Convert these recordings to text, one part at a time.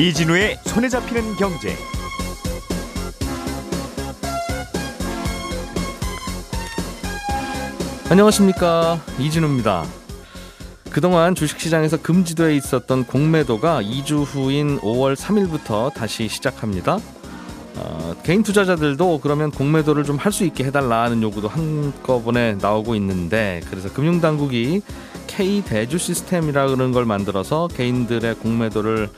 이진우의 손에 잡히는 경제. 안녕하십니까 이진우입니다. 그동안 주식시장에서 금지되어 있었던 공매도가 2주 후인 5월 3일부터 다시 시작합니다. 어, 개인 투자자들도 그러면 공매도를 좀 할 수 있게 해달라는 요구도 한꺼번에 나오고 있는데 그래서 금융당국이 K 대주 시스템이라는 걸 만들어서 개인들의 공매도를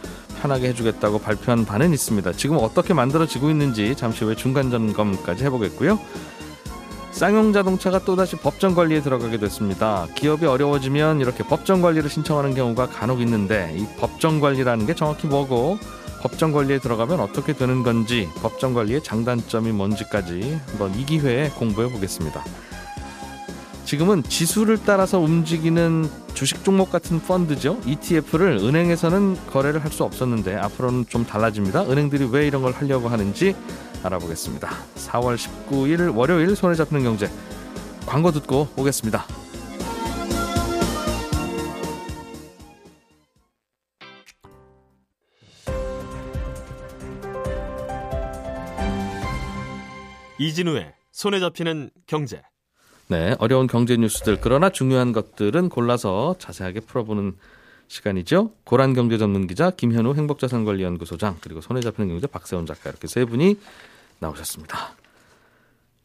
편하게 해주겠다고 발표한 바는 있습니다. 지금 어떻게 만들어지고 있는지 잠시 후에 중간 점검까지 해보겠고요. 쌍용 자동차가 또다시 법정 관리에 들어가게 됐습니다. 기업이 어려워지면 이렇게 법정 관리를 신청하는 경우가 간혹 있는데 이 법정 관리라는 게 정확히 뭐고 법정 관리에 들어가면 어떻게 되는 건지 법정 관리의 장단점이 뭔지까지 한번 이 기회에 공부해 보겠습니다. 지금은 지수를 따라서 움직이는 주식 종목 같은 펀드죠. ETF를 은행에서는 거래를 할 수 없었는데 앞으로는 좀 달라집니다. 은행들이 왜 이런 걸 하려고 하는지 알아보겠습니다. 4월 19일 월요일 손에 잡히는 경제 광고 듣고 오겠습니다. 이진우의 손에 잡히는 경제. 네, 어려운 경제 뉴스들 그러나 중요한 것들은 골라서 자세하게 풀어보는 시간이죠. 고란 경제 전문 기자 김현우 행복자산관리연구소장 그리고 손에 잡히는 경제 박세훈 작가 이렇게 세 분이 나오셨습니다.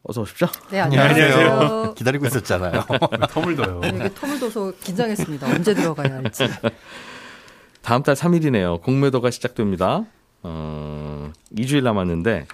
어서 오십시오. 네, 안녕하세요. 안녕하세요. 기다리고 있었잖아요. 텀을 둬요. 네, 이게 텀을 둬서 긴장했습니다. 언제 들어가야 할지. 다음 달 3일이네요. 공매도가 시작됩니다. 어, 2주일 남았는데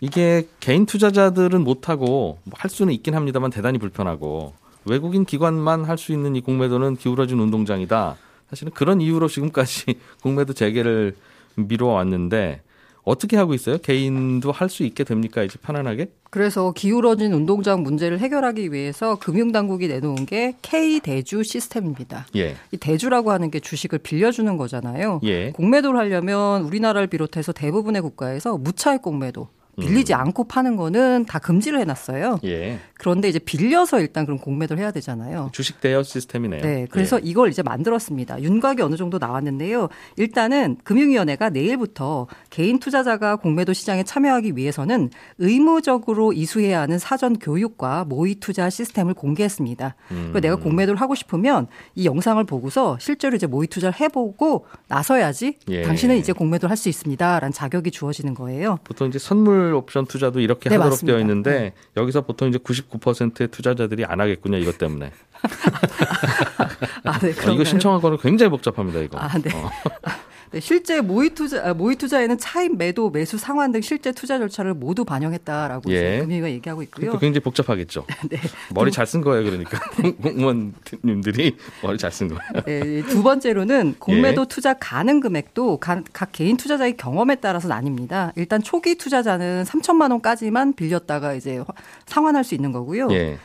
이게 개인 투자자들은 못하고 뭐할 수는 있긴 합니다만 대단히 불편하고 외국인 기관만 할 수 있는 이 공매도는 기울어진 운동장이다. 사실은 그런 이유로 지금까지 공매도 재개를 미뤄왔는데 어떻게 하고 있어요? 개인도 할 수 있게 됩니까? 이제 편안하게? 그래서 기울어진 운동장 문제를 해결하기 위해서 금융당국이 내놓은 게 K 대주 시스템입니다. 예. 이 대주라고 하는 게 주식을 빌려주는 거잖아요. 예. 공매도를 하려면 우리나라를 비롯해서 대부분의 국가에서 무차익 공매도 빌리지 음. 않고 파는 거는 다 금지를 해놨어요. 예. 그런데 이제 빌려서 일단 그럼 공매도를 해야 되잖아요. 주식 대여 시스템이네요. 네, 그래서 예. 이걸 이제 만들었습니다. 윤곽이 어느 정도 나왔는데요. 일단은 금융위원회가 내일부터 개인 투자자가 공매도 시장에 참여하기 위해서는 의무적으로 이수해야 하는 사전 교육과 모의 투자 시스템을 공개했습니다. 음. 내가 공매도를 하고 싶으면 이 영상을 보고서 실제로 이제 모의 투자를 해보고 나서야지 예. 당신은 이제 공매도를 할 수 있습니다라는 자격이 주어지는 거예요. 보통 이제 선물 옵션 투자도 이렇게 네, 하도록 맞습니다. 되어 있는데 네. 여기서 보통 이제 99%의 투자자들이 안 하겠군요. 이것 때문에. 아, 네, 어, 이거? 신청한 거는 굉장히 복잡합니다. 이거. 아, 네. 어. 네, 실제 모의 투자 아, 모의 투자에는 차입 매도 매수 상환 등 실제 투자 절차를 모두 반영했다라고 예. 금융위가 얘기하고 있고요. 그러니까 굉장히 복잡하겠죠. 네. 머리 잘 쓴 거예요. 그러니까 공무원님들이 머리 잘 쓴 거예요. 네, 두 번째로는 공매도 예. 투자 가능 금액도 각, 각 개인 투자자의 경험에 따라서 나뉩니다. 일단 초기 투자자는 3천만 원까지만 빌렸다가 이제 화- 상환할 수 있는 거고요. 예.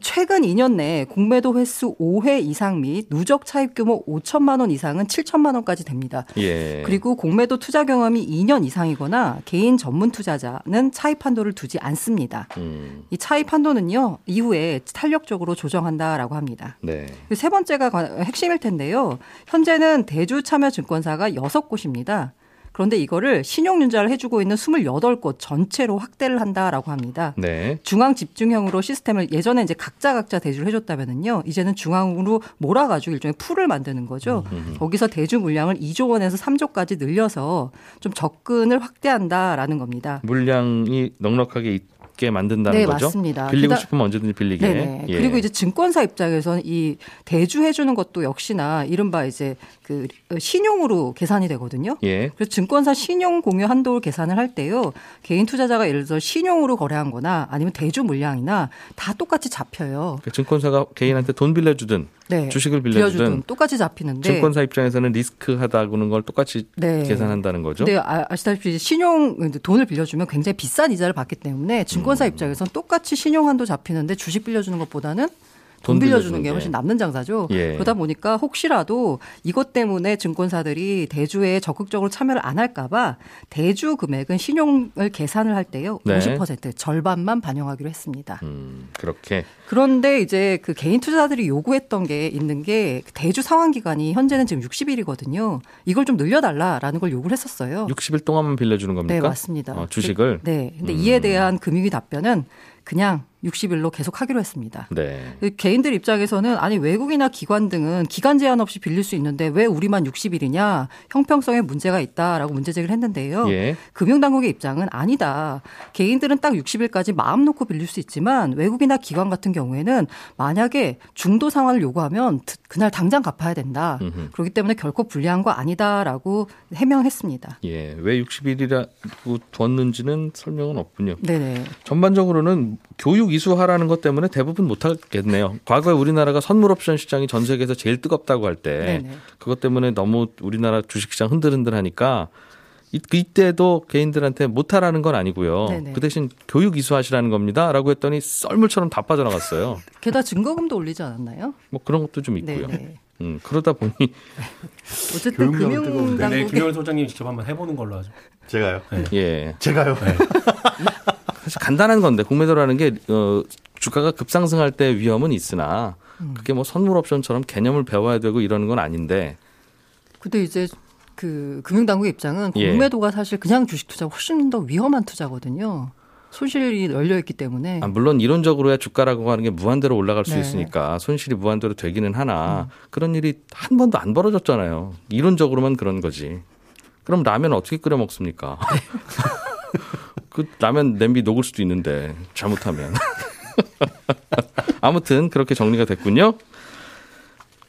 최근 2년 내에 공매도 횟수 5회 이상 및 누적 차입 규모 5천만 원 이상은 7천만 원까지 됩니다. 예. 그리고 공매도 투자 경험이 2년 이상이거나 개인 전문 투자자는 차입 한도를 두지 않습니다. 음, 이 차입 한도는요 이후에 탄력적으로 조정한다라고 합니다. 네. 그세 번째가 관- 핵심일 텐데요. 현재는 대주 참여 증권사가 6곳입니다. 그런데 이거를 신용융자를 해주고 있는 28곳 전체로 확대를 한다라고 합니다. 네. 중앙 집중형으로 시스템을 예전에 이제 각자 각자 대주를 해줬다면은요 이제는 중앙으로 몰아가지고 일종의 풀을 만드는 거죠. 거기서 대주 물량을 2조 원에서 3조까지 늘려서 좀 접근을 확대한다라는 겁니다. 물량이 넉넉하게 있게 만든다는 네, 거죠. 맞습니다. 빌리고 그다- 싶으면 언제든지 빌리게. 네네. 예. 그리고 이제 증권사 입장에서는 이 대주해 주는 것도 역시나 이른바 이제 그 신용으로 계산이 되거든요. 예. 그래서 증권사 신용 공유 한도를 계산을 할 때요. 개인 투자자가 예를 들어 신용으로 거래한 거나 아니면 대주 물량이나 다 똑같이 잡혀요. 그 증권사가 개인한테 돈 빌려 주든 네. 주식을 빌려주든 똑같이 잡히는데 증권사 입장에서는 리스크하다고는 걸 똑같이 네. 계산한다는 거죠. 근데 아- 아시다시피 이제 신용 돈을 빌려주면 굉장히 비싼 이자를 받기 때문에 증권사 음. 입장에서는 똑같이 신용 한도 잡히는데 주식 빌려주는 것보다는 돈돈 빌려주는 게. 훨씬 남는 장사죠. 예. 그러다 보니까 혹시라도 이것 때문에 증권사들이 대주에 적극적으로 참여를 안 할까봐 대주 금액은 신용을 계산을 할 때요 네. 50% 절반만 반영하기로 했습니다. 음, 그렇게 그런데 이제 그 개인 투자자들이 요구했던 게 있는 게 대주 상환 기간이 현재는 지금 60일이거든요. 이걸 좀 늘려달라라는 걸 요구를 했었어요. 60일 동안만 빌려주는 겁니까? 네, 맞습니다. 어, 주식을. 네. 근데 음. 이에 대한 금융위 답변은 그냥 60일로 계속 하기로 했습니다. 네. 개인들 입장에서는 아니 외국이나 기관 등은 기간 제한 없이 빌릴 수 있는데 왜 우리만 60일이냐 형평성에 문제가 있다라고 문제 제기를 했는데요. 예. 금융당국의 입장은 아니다. 개인들은 딱 60일까지 마음 놓고 빌릴 수 있지만 외국이나 기관 같은 경우에는 만약에 중도 상환을 요구하면 드- 그날 당장 갚아야 된다. 음흠. 그렇기 때문에 결코 불리한 거 아니다라고 해명했습니다. 예. 왜 60일이라고 뒀는지는 설명은 없군요. 네네. 전반적으로는 교육 이수하라는 것 때문에 대부분 못 하겠네요. 과거에 우리나라가 선물 옵션 시장이 전 세계에서 제일 뜨겁다고 할때 네네. 그것 때문에 너무 우리나라 주식 시장 흔들흔들하니까 이- 이때도 개인들한테 못하라는 건 아니고요. 네네. 그 대신 교육 이수하시라는 겁니다라고 했더니 썰물처럼 다 빠져나갔어요. 게다가 증거금도 올리지 않았나요? 뭐 그런 것도 좀 있고요. 네네. 음, 그러다 보니 어쨌든 뜨거운데. 네, 금융당국의 김영일 소장님 직접 한번 해보는 걸로 하죠. 제가요? 예 제가요? 사실 간단한 건데 공매도라는 게 어, 주가가 급상승할 때 위험은 있으나 음. 그게 뭐 선물 옵션처럼 개념을 배워야 되고 이러는 건 아닌데 근데 이제 그 금융당국의 입장은 예. 공매도가 사실 그냥 주식 투자가 훨씬 더 위험한 투자거든요. 손실이 열려 있기 때문에. 아, 물론 이론적으로야 주가라고 하는 게 무한대로 올라갈 수 네. 있으니까 손실이 무한대로 되기는 하나 그런 일이 한 번도 안 벌어졌잖아요. 이론적으로만 그런 거지. 그럼 라면 어떻게 끓여 먹습니까? 그 라면 냄비 녹을 수도 있는데 잘못하면. 아무튼 그렇게 정리가 됐군요.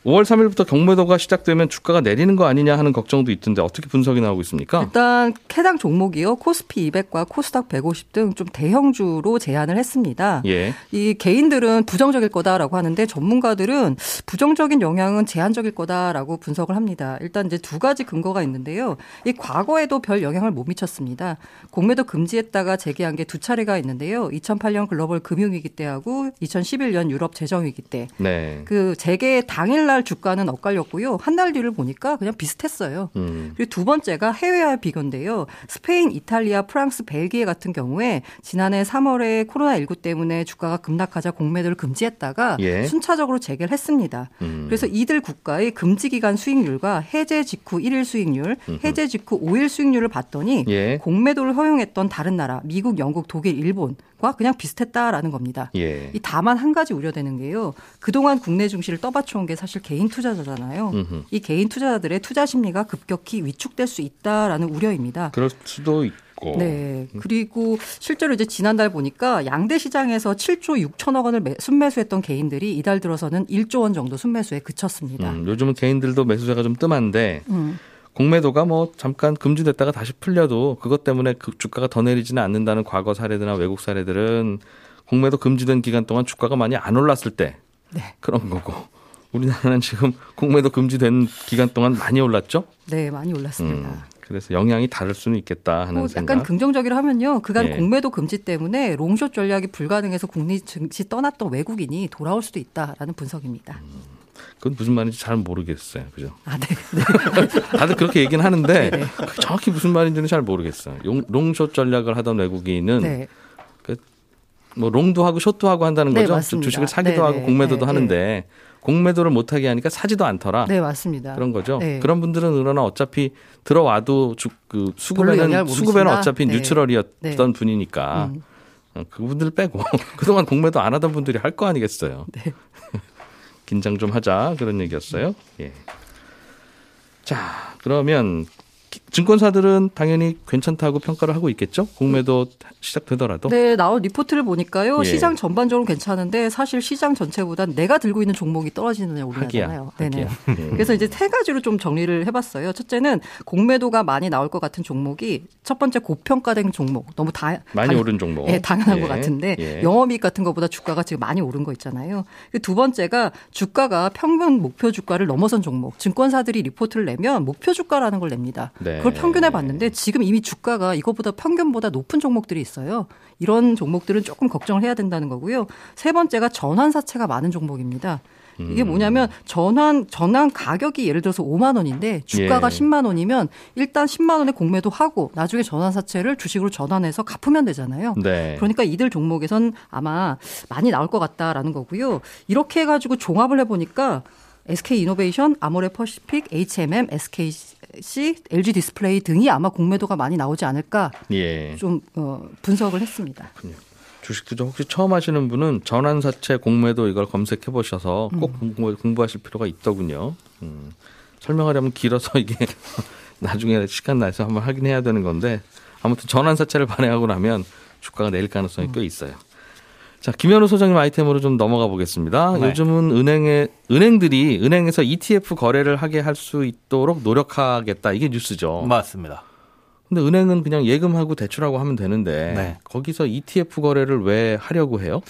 5월 3일부터 경매도가 시작되면 주가가 내리는 거 아니냐 하는 걱정도 있던데 어떻게 분석이 나오고 있습니까? 일단 해당 종목이요. 코스피 200과 코스닥 150 등 좀 대형주로 제한을 했습니다. 예. 이 개인들은 부정적일 거다라고 하는데 전문가들은 부정적인 영향은 제한적일 거다라고 분석을 합니다. 일단 이제 두 가지 근거가 있는데요. 이 과거에도 별 영향을 못 미쳤습니다. 공매도 금지했다가 재개한 게 두 차례가 있는데요. 2008년 글로벌 금융위기 때하고 2011년 유럽 재정위기 때. 네. 그 재개 당일날 주가는 엇갈렸고요. 한 달 뒤를 보니까 그냥 비슷했어요. 음. 그리고 두 번째가 해외와 비교인데요. 스페인, 이탈리아, 프랑스, 벨기에 같은 경우에 지난해 3월에 코로나19 때문에 주가가 급락하자 공매도를 금지했다가 예. 순차적으로 재개를 했습니다. 음. 그래서 이들 국가의 금지 기간 수익률과 해제 직후 1일 수익률, 해제 직후 5일 수익률을 봤더니 예. 공매도를 허용했던 다른 나라, 미국, 영국, 독일, 일본 과 그냥 비슷했다라는 겁니다. 예. 이 다만 한 가지 우려되는 게요. 그동안 국내 증시를 떠받쳐온 게 사실 개인 투자자잖아요. 음흠. 이 개인 투자자들의 투자 심리가 급격히 위축될 수 있다라는 우려입니다. 그럴 수도 있고. 네. 그리고 실제로 이제 지난달 보니까 양대 시장에서 7조 6천억 원을 매- 순매수했던 개인들이 이달 들어서는 1조 원 정도 순매수에 그쳤습니다. 음, 요즘은 개인들도 매수세가 좀 뜸한데 음. 공매도가 뭐 잠깐 금지됐다가 다시 풀려도 그것 때문에 그 주가가 더 내리지는 않는다는 과거 사례들이나 외국 사례들은 공매도 금지된 기간 동안 주가가 많이 안 올랐을 때 네. 그런 거고 우리나라는 지금 공매도 금지된 기간 동안 많이 올랐죠. 네, 많이 올랐습니다. 음, 그래서 영향이 다를 수는 있겠다 하는 뭐 생각. 약간 긍정적이라 하면요. 그간 예. 공매도 금지 때문에 롱숏 전략이 불가능해서 국내 증시 떠났던 외국인이 돌아올 수도 있다라는 분석입니다. 그건 무슨 말인지 잘 모르겠어요. 그죠? 아, 네. 네. 다들 그렇게 얘기는 하는데 네. 그게 정확히 무슨 말인지는 잘 모르겠어요. 용- 롱숏 전략을 하던 외국인은 네. 뭐 롱도 하고 숏도 하고 한다는 네, 거죠. 주식을 사기도 네, 하고 네. 공매도도 네, 하는데 공매도를 못 하게 하니까 사지도 않더라. 네, 맞습니다. 그런 거죠. 네. 그런 분들은 그러나 어차피 들어와도 주, 그 수급에는 수급에는? 어차피 네. 뉴트럴이었던 네. 분이니까 음. 어, 그분들 빼고 그동안 공매도 안 하던 분들이 할 거 아니겠어요. 네. 긴장 좀 하자 그런 얘기였어요. 예. 자 그러면 기- 증권사들은 당연히 괜찮다고 평가를 하고 있겠죠. 공매도 시작되더라도. 네, 나온 리포트를 보니까요. 예. 시장 전반적으로 괜찮은데 사실 시장 전체보단 내가 들고 있는 종목이 떨어지느냐 오르느냐잖아요. 하기야. 네네. 하기야. 예. 그래서 이제 세 가지로 좀 정리를 해봤어요. 첫째는 공매도가 많이 나올 것 같은 종목이 첫 번째 고평가된 종목. 너무 다 많이 당- 오른 종목. 예, 당연한 예. 것 같은데 예. 영업이익 같은 것보다 주가가 지금 많이 오른 거 있잖아요. 그두 번째가 주가가 평균 목표 주가를 넘어선 종목. 증권사들이 리포트를 내면 목표 주가라는 걸 냅니다. 네. 그걸 평균해 봤는데 지금 이미 주가가 이것보다 평균보다 높은 종목들이 있어요. 이런 종목들은 조금 걱정을 해야 된다는 거고요. 세 번째가 전환 사채가 많은 종목입니다. 이게 뭐냐면 전환 전환 가격이 예를 들어서 5만 원인데 주가가 예. 10만 원이면 일단 10만 원에 공매도 하고 나중에 전환 사채를 주식으로 전환해서 갚으면 되잖아요. 네. 그러니까 이들 종목에선 아마 많이 나올 것 같다라는 거고요. 이렇게 해가지고 종합을 해보니까 SK 이노베이션, 아모레 퍼시픽, HMM, SKC, LG 디스플레이 등이 아마 공매도가 많이 나오지 않을까 예. 좀 어, 분석을 했습니다. 주식 투자 혹시 처음 하시는 분은 전환사채 공매도 이걸 검색해 보셔서 꼭 공부, 공부 하실 필요가 있더군요. 음, 설명하려면 길어서 이게 나중에 시간 나서 한번 확인해야 되는 건데 아무튼 전환사채를 발행하고 나면 주가가 내릴 가능성이 꽤 있어요. 자, 김현우 소장님 아이템으로 좀 넘어가 보겠습니다. 네. 요즘은 은행에 은행들이 은행에서 ETF 거래를 하게 할 수 있도록 노력하겠다 이게 뉴스죠. 맞습니다. 근데 은행은 그냥 예금하고 대출하고 하면 되는데 네. 거기서 ETF 거래를 왜 하려고 해요?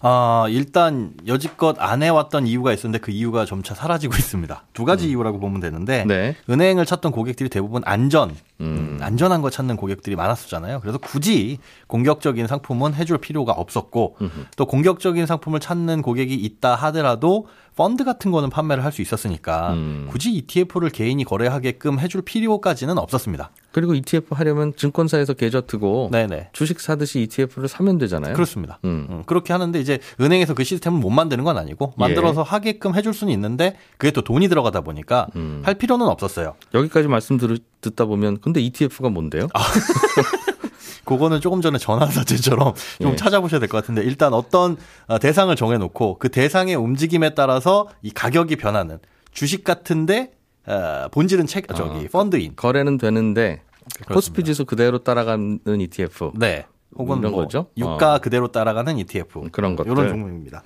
아, 일단 여지껏 안 해왔던 이유가 있었는데 그 이유가 점차 사라지고 있습니다. 두 가지 이유라고 보면 되는데 네. 은행을 찾던 고객들이 대부분 안전, 음. 안전한 거 찾는 고객들이 많았었잖아요. 그래서 굳이 공격적인 상품은 해줄 필요가 없었고 또 공격적인 상품을 찾는 고객이 있다 하더라도 펀드 같은 거는 판매를 할 수 있었으니까 음. 굳이 ETF를 개인이 거래하게끔 해줄 필요까지는 없었습니다. 그리고 ETF 하려면 증권사에서 계좌 트고 네네. 주식 사듯이 ETF를 사면 되잖아요. 그렇습니다. 음. 음, 그렇게 하는데 이제 은행에서 그 시스템을 못 만드는 건 아니고 만들어서 하게끔 해줄 수는 있는데 그게 또 돈이 들어가다 보니까 음. 할 필요는 없었어요. 여기까지 말씀 들, 듣다 보면 근데 ETF가 뭔데요? 아, 그거는 조금 전에 전환사채처럼 좀 예. 찾아보셔야 될 것 같은데 일단 어떤 어, 대상을 정해놓고 그 대상의 움직임에 따라서 이 가격이 변하는 주식 같은데 어, 본질은 책 저기 펀드인 거래는 되는데 코스피 지수 그대로 따라가는 ETF. 네 혹은 이런 뭐 거죠? 유가 어. 그대로 따라가는 ETF 그런 것들. 이런 종목입니다.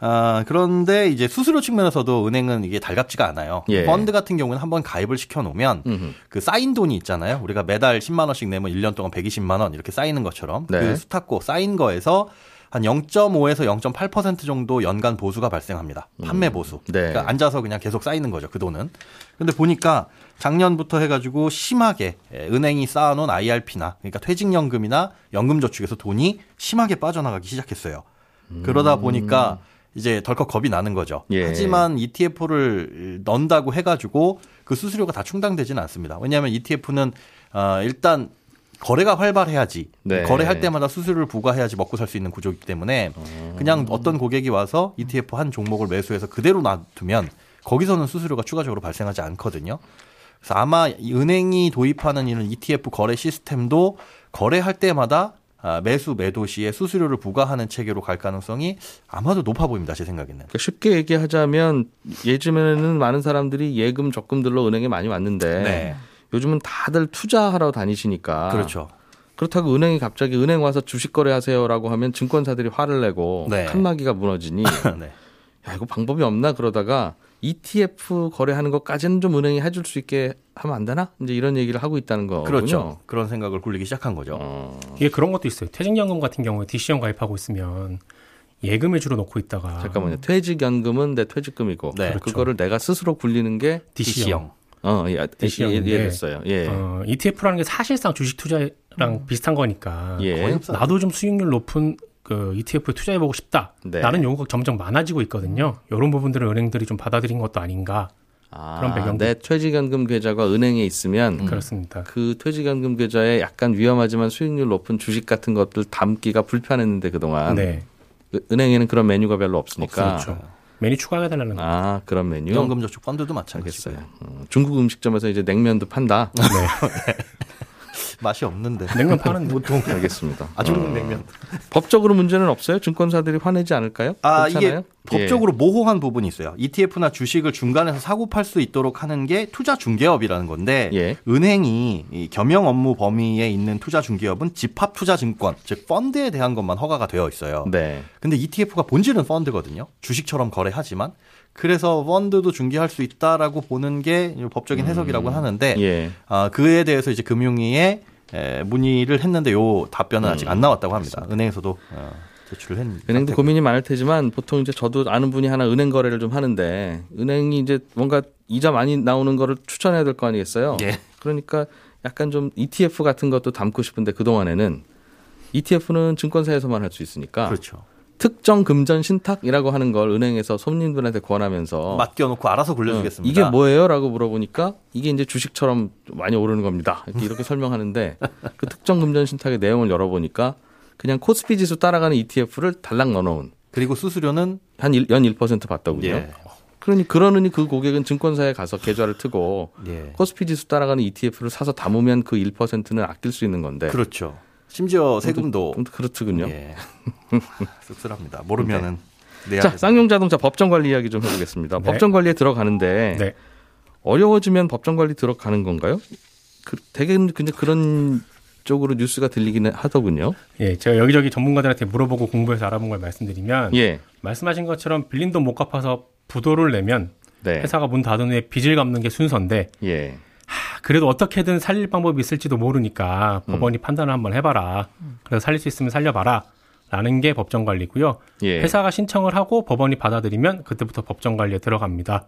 아, 그런데 이제 수수료 측면에서도 은행은 이게 달갑지가 않아요. 예. 펀드 같은 경우는 한번 가입을 시켜 놓으면. 그 쌓인 돈이 있잖아요. 우리가 매달 10만 원씩 내면 1년 동안 120만 원 이렇게 쌓이는 것처럼 네. 그 수탁고 쌓인 거에서 한 0.5에서 0.8% 정도 연간 보수가 발생합니다. 판매 보수. 네. 그러니까 앉아서 그냥 계속 쌓이는 거죠. 그 돈은. 근데 보니까 작년부터 해가지고 심하게 예, 은행이 쌓아놓은 IRP나 그러니까 퇴직연금이나 연금저축에서 돈이 심하게 빠져나가기 시작했어요. 그러다 보니까 이제 덜컥 겁이 나는 거죠. 예. 하지만 ETF를 넣는다고 해가지고 그 수수료가 다 충당되지는 않습니다. 왜냐하면 ETF는 어, 일단 거래가 활발해야지 네. 거래할 때마다 수수료를 부과해야지 먹고 살 수 있는 구조이기 때문에 그냥 어떤 고객이 와서 ETF 한 종목을 매수해서 그대로 놔두면 거기서는 수수료가 추가적으로 발생하지 않거든요. 그래서 아마 이 은행이 도입하는 이런 ETF 거래 시스템도 거래할 때마다 아, 매수 매도 시에 수수료를 부과하는 체계로 갈 가능성이 아마도 높아 보입니다. 제 생각에는. 그러니까 쉽게 얘기하자면 예전에는 많은 사람들이 예금 적금들로 은행에 많이 왔는데 네. 요즘은 다들 투자하러 다니시니까 그렇죠. 그렇다고 은행이 갑자기 은행 와서 주식 거래하세요라고 하면 증권사들이 화를 내고 네. 칸막이가 무너지니 네. 야 이거 방법이 없나 그러다가 ETF 거래하는 것까지는 좀 은행이 해줄 수 있게 하면 안 되나 이제 이런 얘기를 하고 있다는 거군요. 그렇죠. 그런 생각을 굴리기 시작한 거죠. 어, 이게 그런 것도 있어요. 퇴직연금 같은 경우에 DC형 가입하고 있으면 예금에 주로 놓고 있다가 잠깐만요. 퇴직연금은 내 퇴직금이고 네, 그거를 내가 스스로 굴리는 게 DC형. 어, 예, 예, DC형인데, 예, 됐어요. 예. 어, ETF라는 게 사실상 주식 투자랑 비슷한 거니까 예. 나도 좀 수익률 높은 그 ETF에 투자해보고 싶다. 네. 라는 요구가 점점 많아지고 있거든요. 이런 부분들을 은행들이 좀 받아들인 것도 아닌가. 아, 그런 배경도 내 퇴직연금 계좌가 은행에 있으면 그렇습니다. 그 퇴직연금 계좌에 약간 위험하지만 수익률 높은 주식 같은 것들 담기가 불편했는데 그동안 네. 은- 은행에는 그런 메뉴가 별로 없으니까 그렇죠. 메뉴 추가해달라는 거. 아 그런 메뉴 연금저축 펀드도 마찬가지고요. 어, 중국 음식점에서 이제 냉면도 판다. 네. 맛이 없는데. 냉면 파는 보통 알겠습니다. 아주 어, 냉면. 법적으로 문제는 없어요? 증권사들이 화내지 않을까요? 아, 그렇잖아요? 이게 법적으로 모호한 부분이 있어요. ETF나 주식을 중간에서 사고 팔 수 있도록 하는 게 투자 중개업이라는 건데 예. 은행이 이 겸용 업무 범위에 있는 투자 중개업은 집합 투자 증권, 즉 펀드에 대한 것만 허가가 되어 있어요. 예. 네. 근데 ETF가 본질은 펀드거든요. 주식처럼 거래하지만 그래서 펀드도 중개할 수 있다라고 보는 게 법적인 해석이라고 하는데 예. 아, 그에 대해서 이제 금융위에 에, 문의를 했는데 요 답변은 아직 안 나왔다고 합니다. 은행에서도 어, 제출을 했. 은행도 상태고요. 고민이 많을 테지만 보통 이제 저도 아는 분이 하나 은행 거래를 좀 하는데 은행이 이제 뭔가 이자 많이 나오는 거를 추천해야 될 거 아니겠어요? 예. 그러니까 약간 좀 ETF 같은 것도 담고 싶은데 그 동안에는 ETF는 증권사에서만 할 수 있으니까 그렇죠. 특정 금전 신탁이라고 하는 걸 은행에서 손님들한테 권하면서 맡겨놓고 알아서 어, 굴려주겠습니다. 이게 뭐예요?라고 물어보니까 이게 이제 주식처럼 많이 오르는 겁니다. 이렇게, 이렇게 설명하는데 그 특정 금전 신탁의 내용을 열어보니까 그냥 코스피 지수 따라가는 ETF를 달랑 넣어놓은 그리고 수수료는 한 연 1% 받더군요. 예. 그러니 그러느니 그 고객은 증권사에 가서 계좌를 트고 예. 코스피 지수 따라가는 ETF를 사서 담으면 그 1%는 아낄 수 있는 건데. 그렇죠. 심지어 세금도 좀 그렇더군요. 예. 씁쓸합니다. 모르면은 내야 자, 되는- 쌍용 자동차 법정 관리 이야기 좀 해보겠습니다. 네. 법정 관리에 들어가는데 네. 어려워지면 법정 관리 들어가는 건가요? 그, 되게 근데 그런 쪽으로 뉴스가 들리기는 하더군요. 예, 제가 여기저기 전문가들한테 물어보고 공부해서 알아본 걸 말씀드리면 예. 말씀하신 것처럼 빌린 돈 못 갚아서 부도를 내면 네. 회사가 문 닫은 후에 빚을 갚는 게 순서인데 예. 하, 그래도 어떻게든 살릴 방법이 있을지도 모르니까 음. 법원이 판단을 한번 해봐라. 그래서 살릴 수 있으면 살려봐라. 라는 게 법정 관리고요. 예. 회사가 신청을 하고 법원이 받아들이면 그때부터 법정 관리에 들어갑니다.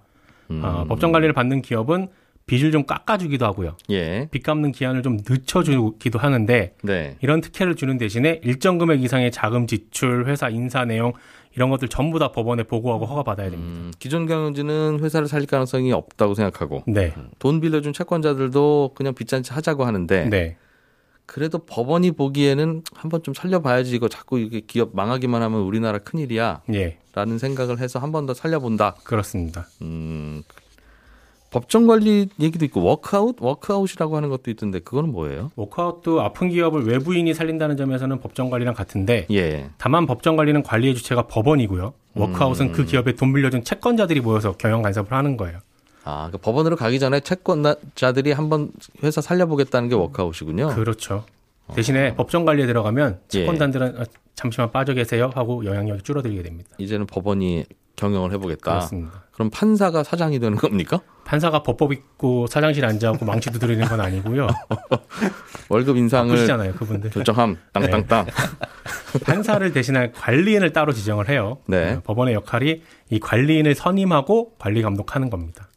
음. 어, 법정 관리를 받는 기업은 빚을 좀 깎아주기도 하고요. 예. 빚 갚는 기한을 좀 늦춰주기도 하는데 네. 이런 특혜를 주는 대신에 일정 금액 이상의 자금 지출, 회사 인사 내용 이런 것들 전부 다 법원에 보고하고 허가받아야 됩니다. 음, 기존 경영진은 회사를 살릴 가능성이 없다고 생각하고 네. 돈 빌려준 채권자들도 그냥 빚잔치 하자고 하는데 네. 그래도 법원이 보기에는 한번 좀 살려봐야지 이거 자꾸 이게 기업 망하기만 하면 우리나라 큰일이야 예. 라는 생각을 해서 한 번 더 살려본다. 그렇습니다. 음, 법정 관리 얘기도 있고 워크아웃? 워크아웃이라고 하는 것도 있던데 그거는 뭐예요? 워크아웃도 아픈 기업을 외부인이 살린다는 점에서는 법정 관리랑 같은데 예. 다만 법정 관리는 관리의 주체가 법원이고요. 워크아웃은 음. 그 기업에 돈 빌려준 채권자들이 모여서 경영 간섭을 하는 거예요. 아, 그 법원으로 가기 전에 채권자들이 한번 회사 살려보겠다는 게 워크아웃이군요. 그렇죠. 대신에 법정 관리에 들어가면 어. 예. 채권단들은 어, 잠시만 빠져 계세요 하고 영향력이 줄어들게 됩니다. 이제는 법원이 경영을 해보겠다. 그렇습니다. 그럼 판사가 사장이 되는 겁니까? 판사가 법법 있고 사장실에 앉아갖고 망치 두드리는 건 아니고요. 월급 인상을 바쁘시잖아요, 그분들. 결정함 땅땅땅. 판사를 대신할 관리인을 따로 지정을 해요. 네. 어, 법원의 역할이 이 관리인을 선임하고 관리 감독하는 겁니다.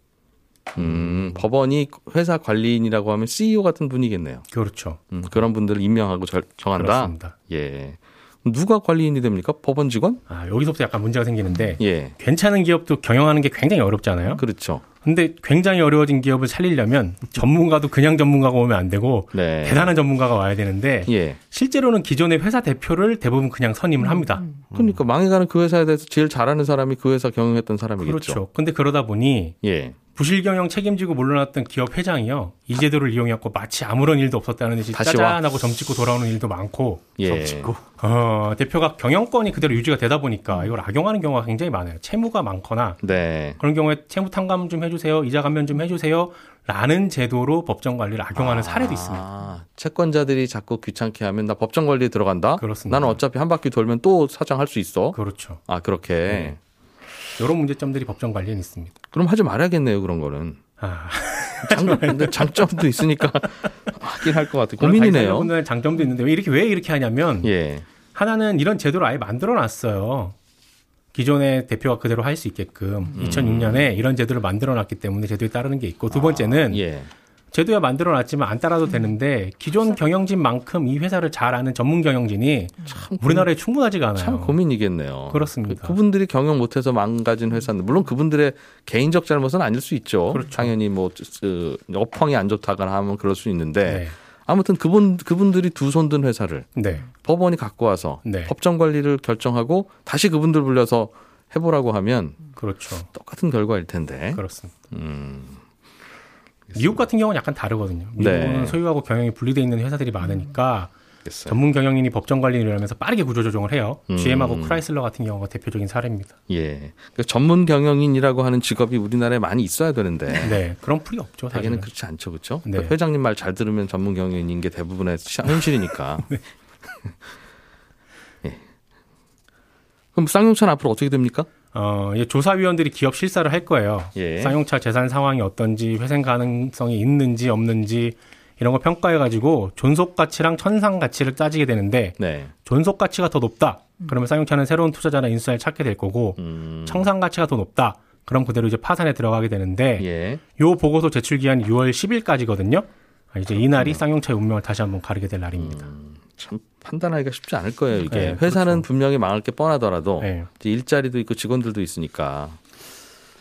음, 법원이 회사 관리인이라고 하면 CEO 같은 분이겠네요. 그렇죠. 음, 그런 분들을 임명하고 절- 정한다. 그렇습니다. 예. 누가 관리인이 됩니까? 법원 직원? 아, 여기서부터 약간 문제가 생기는데 예. 괜찮은 기업도 경영하는 게 굉장히 어렵잖아요. 그렇죠. 근데 굉장히 어려워진 기업을 살리려면 전문가도 그냥 전문가가 오면 안 되고 네. 대단한 전문가가 와야 되는데 예. 실제로는 기존의 회사 대표를 대부분 그냥 선임을 합니다. 그러니까 망해가는 그 회사에 대해서 제일 잘하는 사람이 그 회사 경영했던 사람이겠죠. 그렇죠. 근데 그러다 보니 예. 부실 경영 책임지고 물러났던 기업 회장이요. 이 제도를 이용해갖고 마치 아무런 일도 없었다는 듯이 다시 와. 짜잔하고 점 찍고 돌아오는 일도 많고 예. 어, 대표가 경영권이 그대로 유지가 되다 보니까 이걸 악용하는 경우가 굉장히 많아요. 채무가 많거나 네. 그런 경우에 채무 탕감 좀 해주세요. 이자 감면 좀 해주세요. 라는 제도로 법정 관리를 악용하는 사례도 있습니다. 아, 채권자들이 자꾸 귀찮게 하면 나 법정 관리에 들어간다. 그렇습니다. 나는 어차피 한 바퀴 돌면 또 사장할 수 있어. 그렇죠. 아 그렇게. 네. 이런 문제점들이 법정 관리에는 있습니다. 그럼 하지 말아야겠네요 그런 거는. 아, 장, 장점도 있으니까 하긴 할 것 같아요. 고민이네요. 자기사분들 장점도 있는데 왜 이렇게 왜 이렇게 하냐면 예. 하나는 이런 제도를 아예 만들어 놨어요. 기존의 대표가 그대로 할 수 있게끔 음. 2006년에 이런 제도를 만들어 놨기 때문에 제도에 따르는 게 있고 두 번째는 예. 제도야 만들어 놨지만 안 따라도 되는데 기존 경영진만큼 이 회사를 잘 아는 전문 경영진이 우리나라에 충분하지가 않아요. 참 고민이겠네요. 그렇습니다. 그, 분들이 경영 못해서 망가진 회사인데 물론 그분들의 개인적 잘못은 아닐 수 있죠. 그렇죠. 당연히 뭐 그, 업황이 안 좋다거나 하면 그럴 수 있는데 네. 아무튼 그분 그분들이 두 손 든 회사를 네. 법원이 갖고 와서 네. 법정 관리를 결정하고 다시 그분들 불려서 해보라고 하면 그렇죠. 똑같은 결과일 텐데. 그렇습니다. 음, 미국 같은 경우는 약간 다르거든요. 미국은 네. 소유하고 경영이 분리되어 있는 회사들이 많으니까 알겠어요. 전문 경영인이 법정 관리를 하면서 빠르게 구조 조정을 해요. 음. GM하고 크라이슬러 같은 경우가 대표적인 사례입니다. 예. 그 전문 경영인이라고 하는 직업이 우리나라에 많이 있어야 되는데 네, 그런 풀이 없죠. 대개는. 그렇지 않죠, 그렇죠? 네. 회장님 말 잘 들으면 전문 경영인인 게 대부분의 시- 현실이니까. 네. 예. 그럼 쌍용차는 앞으로 어떻게 됩니까? 어, 이제 조사위원들이 기업 실사를 할 거예요. 예. 쌍용차 재산 상황이 어떤지, 회생 가능성이 있는지 없는지 이런 거 평가해가지고 존속 가치랑 천상 가치를 따지게 되는데 네. 존속 가치가 더 높다. 그러면 쌍용차는 새로운 투자자나 인수자를 찾게 될 거고 음, 청산 가치가 더 높다. 그럼 그대로 이제 파산에 들어가게 되는데 예. 요 보고서 제출 기한이 6월 10일까지거든요. 아, 이제 이날이 쌍용차의 운명을 다시 한번 가르게 될 날입니다. 참 판단하기가 쉽지 않을 거예요. 이게 네, 회사는 그렇죠. 분명히 망할 게 뻔하더라도 네. 일자리도 있고 직원들도 있으니까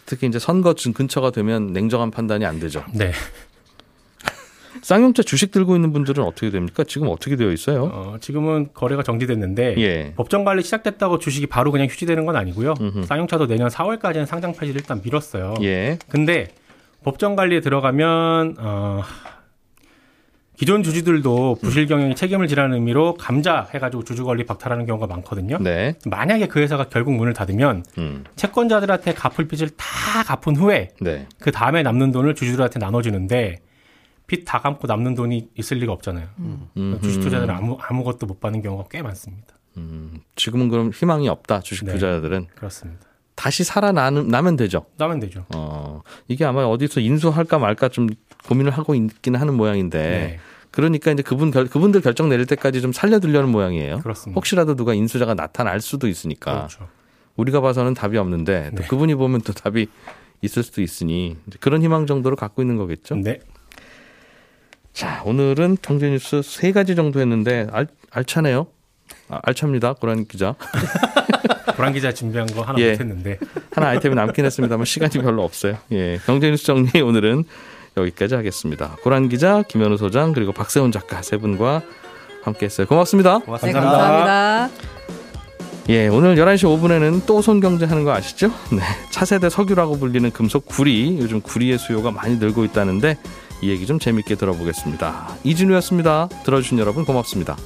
특히 이제 선거 근- 근처가 되면 냉정한 판단이 안 되죠. 네. 쌍용차 주식 들고 있는 분들은 어떻게 됩니까? 지금 어떻게 되어 있어요? 어, 지금은 거래가 정지됐는데 예. 법정 관리 시작됐다고 주식이 바로 그냥 휴지되는 건 아니고요. 음흠. 쌍용차도 내년 4월까지는 상장 폐지를 일단 미뤘어요. 예. 근데 법정 관리에 들어가면 어, 기존 주주들도 부실 경영이 책임을 지라는 의미로 감자 해가지고 주주 권리 박탈하는 경우가 많거든요. 네. 만약에 그 회사가 결국 문을 닫으면 음. 채권자들한테 갚을 빚을 다 갚은 후에 네. 그 다음에 남는 돈을 주주들한테 나눠주는데 빚 다 갚고 남는 돈이 있을 리가 없잖아요. 음. 주식 투자자들은 아무 아무것도 못 받는 경우가 꽤 많습니다. 음. 지금은 그럼 희망이 없다. 주식 네. 투자자들은 그렇습니다. 다시 살아나면 되죠. 나면 되죠. 어. 이게 아마 어디서 인수할까 말까 좀 고민을 하고 있긴 하는 모양인데 네, 그러니까 이제 그분 결, 그분들 결정 내릴 때까지 좀 살려두려는 모양이에요. 그렇습니다. 혹시라도 누가 인수자가 나타날 수도 있으니까 그렇죠. 우리가 봐서는 답이 없는데 또 네. 그분이 보면 또 답이 있을 수도 있으니 그런 희망 정도로 갖고 있는 거겠죠. 네, 자 오늘은 경제 뉴스 세 가지 정도 했는데 알, 알차네요. 아, 알찹니다, 고란 기자. 고란 기자 준비한 거 하나 예. 못했는데 하나 아이템이 남긴 했습니다만 시간이 별로 없어요. 예, 경제 뉴스 정리 오늘은 여기까지 하겠습니다. 고란 기자, 김현우 소장 그리고 박세훈 작가 세 분과 함께 했어요. 고맙습니다. 네, 고맙습니다. 감사합니다. 예, 오늘 11시 5분에는 또 손경제 하는 거 아시죠? 네. 차세대 석유라고 불리는 금속 구리, 요즘 구리의 수요가 많이 늘고 있다는데 이 얘기 좀 재밌게 들어보겠습니다. 이진우였습니다. 들어주신 여러분 고맙습니다.